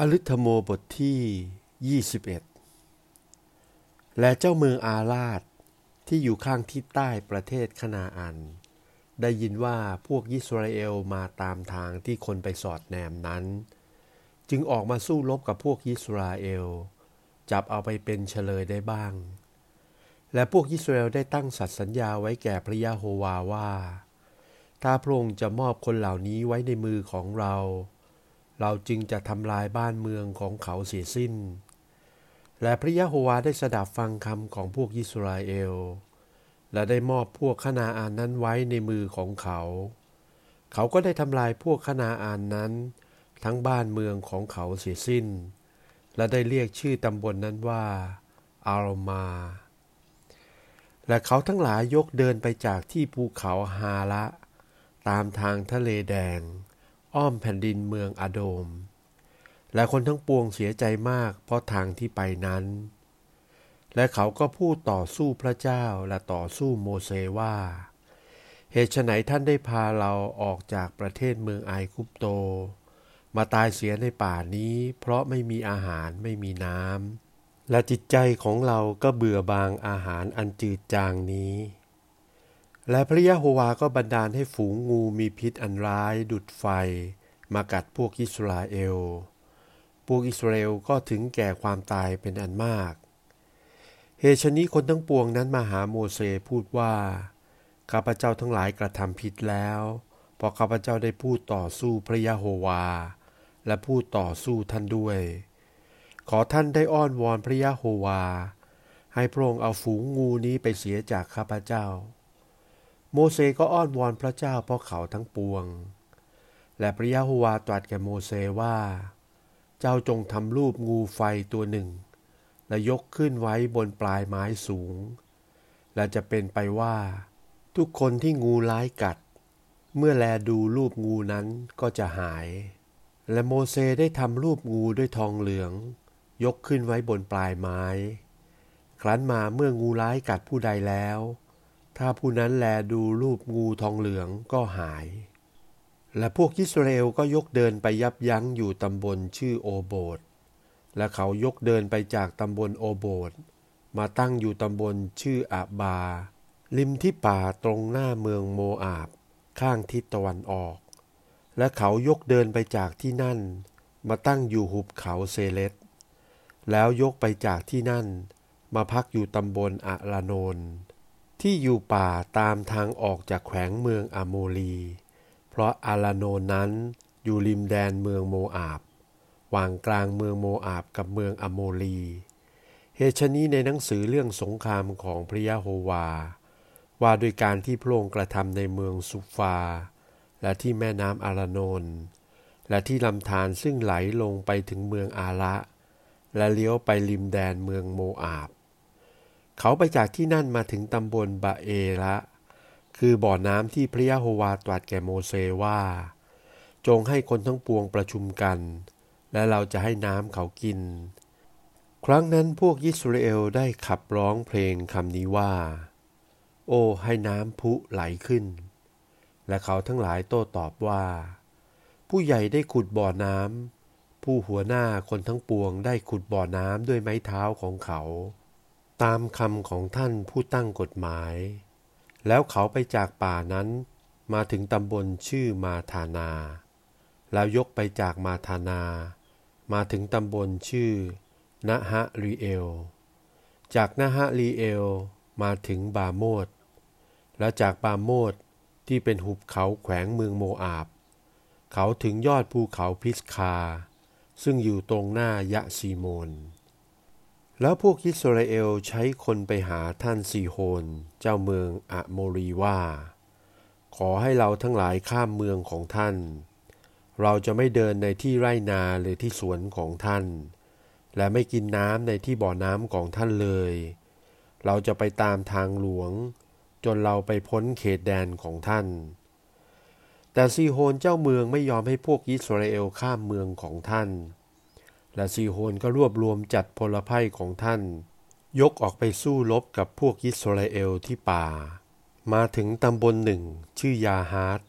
อลิธโมบทที่ 21 และเจ้าเมืองอาลาดที่อยู่ข้างทิศใต้ประเทศคณาอัน ได้ยินว่าพวกยิสราเอลมาตามทางที่คนไปสอดแนมนั้น จึงออกมาสู้รบกับพวกยิสราเอล จับเอาไปเป็นเฉลยได้บ้าง และพวกยิสราเอลได้ตั้งสัตย์สัญญาไว้แก่พระยาโฮวาว่า ถ้าพระองค์จะมอบคนเหล่านี้ไว้ในมือของเราเเราจึงจะทำลายบ้านเมืองของเขาเสียสิ้น และพระยะโฮวาได้สดับฟังคำของพวกยิสราเอล และได้มอบพวกขนาอานนั้นไว้ในมือของเขา เขาก็ได้ทำลายพวกขนาอานนั้น ทั้งบ้านเมืองของเขาเสียสิ้น และได้เรียกชื่อตำบลนนั้นว่า อารมา และเขาทั้งหลายยกเดินไปจากที่ภูเขาฮาละ ตามทางทะเลแดง อ้อมแผ่นดินเมืองอโดม และคนทั้งปวงเสียใจมากเพราะทางที่ไปนั้น และเขาก็พูดต่อสู้พระเจ้าและต่อสู้โมเสว่า เหตุไฉนท่านได้พาเราออกจากประเทศเมืองไอคุปโต มาตายเสียในป่านี้ เพราะไม่มีอาหารไม่มีน้ำและจิตใจของเราก็เบื่อบางอาหารอันจืดจางนี้ และพระยะโฮวาก็บันดาลให้ฝูงงูมีพิษอันร้าย ดุดไฟ มากัดพวกอิสราเอล พวกอิสราเอลก็ถึงแก่ความตายเป็นอันมากเหตุชนี้คนทั้งปวงนั้นมาหาโมเสสพูดว่า ข้าพเจ้าทั้งหลายกระทำผิดแล้วเพราะข้าพเจ้าได้พูดต่อสู้พระยะโฮวา และพูดต่อสู้ท่านด้วย ขอท่านได้อ้อนวอนพระยะโฮวา ให้พระองค์เอาฝูงงูนี้ไปเสียจากข้าพเจ้า โมเสสก็อ้อนวอนพระเจ้าเพราะเขาทั้งปวง และพระยะโฮวาตรัสแก่โมเสสว่า เจ้าจงทำรูปงูไฟตัวหนึ่ง และยกขึ้นไว้บนปลายไม้สูง และจะเป็นไปว่า ทุกคนที่งูร้ายกัด เมื่อแลดูรูปงูนั้นก็จะหาย และโมเสสได้ทำรูปงูด้วยทองเหลือง ยกขึ้นไว้บนปลายไม้ ครั้นมาเมื่องูร้ายกัดผู้ใดแล้ว ถ้าผู้นั้นแลดูรูปงูทองเหลืองก็หาย และพวกยิสราเอลก็ยกเดินไปยับยั้งอยู่ตำบลชื่อโอโบดและเขายกเดินไปจากตำบลโอโบดมาตั้งอยู่ตำบลชื่ออาบา ริมที่ป่าตรงหน้าเมืองโมอาบ ข้างทิศตะวันออก และเขายกเดินไปจากที่นั่น มาตั้งอยู่หุบเขาเซเลตแล้วยกไปจากที่นั่น มาพักอยู่ตำบลอะลานน ที่อยู่ป่าตามทางออกจากแขวงเมืองอาโมลี เพราะอาลาโนนั้นอยู่ริมแดนเมืองโมอาบวางกลางเมืองโมอาบกับเมืองอโมลี เหตุชนี้ในหนังสือเรื่องสงครามของพระยะโฮวา ว่าโดยการที่พระองค์กระทำในเมืองสุฟา และที่แม่น้ำอาลาโนนและที่ลำธารซึ่งไหลลงไปถึงเมืองอาละและเลี้ยวไปริมแดนเมืองโมอาบ เขาไปจากที่นั่นมาถึงตำบลบาเอละ คือบ่อน้ำที่พระยะโฮวาตรัสแก่โมเสว่า จงให้คนทั้งปวงประชุมกัน และเราจะให้น้ำเขากิน ครั้งนั้นพวกยิสราเอลได้ขับร้องเพลงคำนี้ว่า โอ้ให้น้ำพุไหลขึ้น และเขาทั้งหลายโต้ตอบว่า ผู้ใหญ่ได้ขุดบ่อน้ำผู้หัวหน้าคนทั้งปวงได้ขุดบ่อน้ำด้วยไม้เท้าของเขา ตามคำของท่านผู้ตั้งกฎหมาย แล้วเขาไปจากป่านั้น มาถึงตำบลชื่อมาธานา แล้วยกไปจากมาธานา มาถึงตำบลชื่อนะฮะรีเอล จากนะฮะรีเอลมาถึงบาโมดแล้วจากบาโมดที่เป็นหุบเขาแขวงเมืองโมอาบ เขาถึงยอดภูเขาพิสคา ซึ่งอยู่ตรงหน้ายะซีโมน แล้วพวกอิสราเอลใช้คนไปหาท่านซีโฮน เจ้าเมืองอะโมรีว่า ขอให้เราทั้งหลายข้ามเมืองของท่าน เราจะไม่เดินในที่ไร่นาหรือที่สวนของท่าน และไม่กินน้ำในที่บ่อน้ำของท่านเลย เราจะไปตามทางหลวง จนเราไปพ้นเขตแดนของท่าน แต่ซีโฮนเจ้าเมืองไม่ยอมให้พวกอิสราเอลข้ามเมืองของท่าน และซีโฮนก็รวบรวมจัดพลภัยของท่าน ยกออกไปสู้รบกับพวกอิสราเอลที่ป่า มาถึงตำบลหนึ่ง ชื่อยาฮาร์ด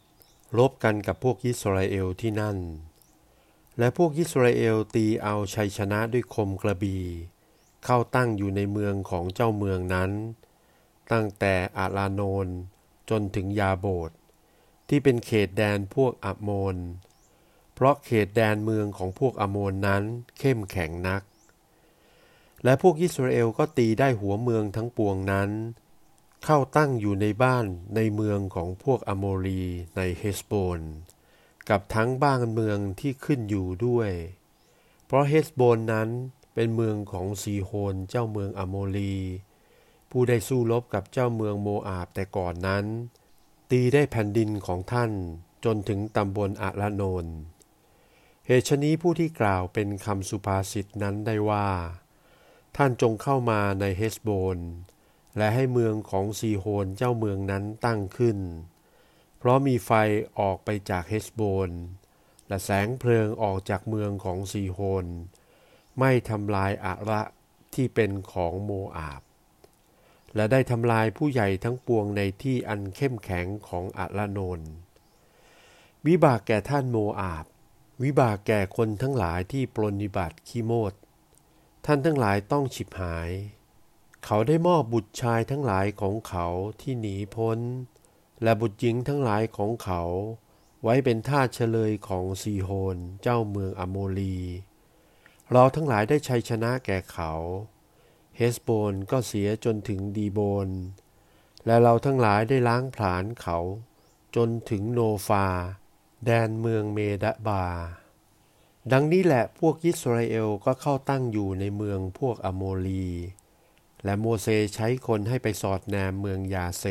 รบกันกับพวกอิสราเอลที่นั่น และพวกอิสราเอลตีเอาชัยชนะด้วยคมกระบี่ เข้าตั้งอยู่ในเมืองของเจ้าเมืองนั้น ตั้งแต่อาระโนนจนถึงยาโบคที่เป็นเขตแดนพวกอัมโมน เพราะเขตแดนเมืองของพวกอัมโมนนั้นเข้มแข็งนัก และพวกอิสราเอลก็ตีได้หัวเมืองทั้งปวงนั้น เข้าตั้งอยู่ในบ้านในเมืองของพวกอโมรีในเฮสโบนกับทั้งบ้านเมืองที่ขึ้นอยู่ด้วย เพราะเฮสโบนนั้นเป็นเมืองของซีโฮนเจ้าเมืองอโมรีผู้ได้สู้รบกับเจ้าเมืองโมอาบแต่ก่อนนั้น ตีได้แผ่นดินของท่านจนถึงตำบลอาระโนน เหตุฉะนี้ผู้ที่กล่าวเป็นคำสุภาษิตนั้นได้ว่า ท่านจงเข้ามาในเฮสโบน และให้เมืองของซีโฮนเจ้าเมืองนั้นตั้งขึ้น เพราะมีไฟออกไปจากเฮสโบน และแสงเพลิงออกจากเมืองของซีโฮน ไหม้ทำลายอาระที่เป็นของโมอาบ และได้ทำลายผู้ใหญ่ทั้งปวงในที่อันเข้มแข็งของอารโนน วิบัติแก่ท่านโมอาบ วิบากแก่คนทั้งหลายที่ปรนิบัติขี้โมด ท่านทั้งหลายต้องฉิบหาย เขาได้มอบบุตรชายทั้งหลายของเขาที่หนีพ้น และบุตรหญิงทั้งหลายของเขา ไว้เป็นท่าเฉลยของซีโฮนเจ้าเมืองอโมลี เราทั้งหลายได้ชัยชนะแก่เขา เฮสโบนก็เสียจนถึงดีโบน และเราทั้งหลายได้ล้างผลาญเขา จนถึงโนฟา แดนเมืองเมดะบา ดังนี้แหละพวกยิสราเอลก็เข้าตั้งอยู่ในเมืองพวกอโมลี และโมเสใช้คนให้ไปสอดแนมเมืองยาเซ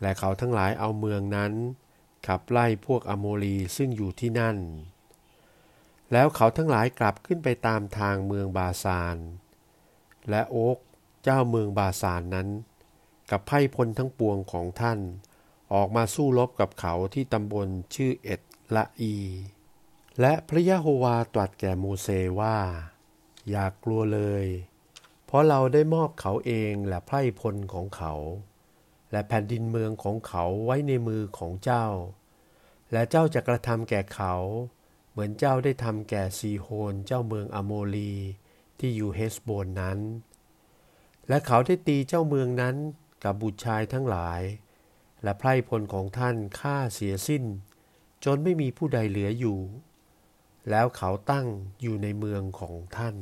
และเขาทั้งหลายเอาเมืองนั้น ขับไล่พวกอโมลีซึ่งอยู่ที่นั่น แล้วเขาทั้งหลายกลับขึ้นไปตามทางเมืองบาซาน และโอ๊กเจ้าเมืองบาสานนั้น กับไพ่พลทั้งปวงของท่าน ออกมาสู้รบกับเขาที่ตำบลชื่อเอ็ดละอี และพระยะโฮวาตรัสแก่โมเสว่า อย่ากลัวเลย เพราะเราได้มอบเขาเองและไพ่พลของเขา และแผ่นดินเมืองของเขาไว้ในมือของเจ้า และเจ้าจะกระทำแก่เขา เหมือนเจ้าได้ทำแก่ซีโฮนเจ้าเมืองอโมลีที่อยู่เฮสโบนนั้น และเขาได้ตีเจ้าเมืองนั้นกับบุตรชายทั้งหลาย และไพร่พลของท่านฆ่าเสียสิ้น จนไม่มีผู้ใดเหลืออยู่ แล้วเขาตั้งอยู่ในเมืองของท่าน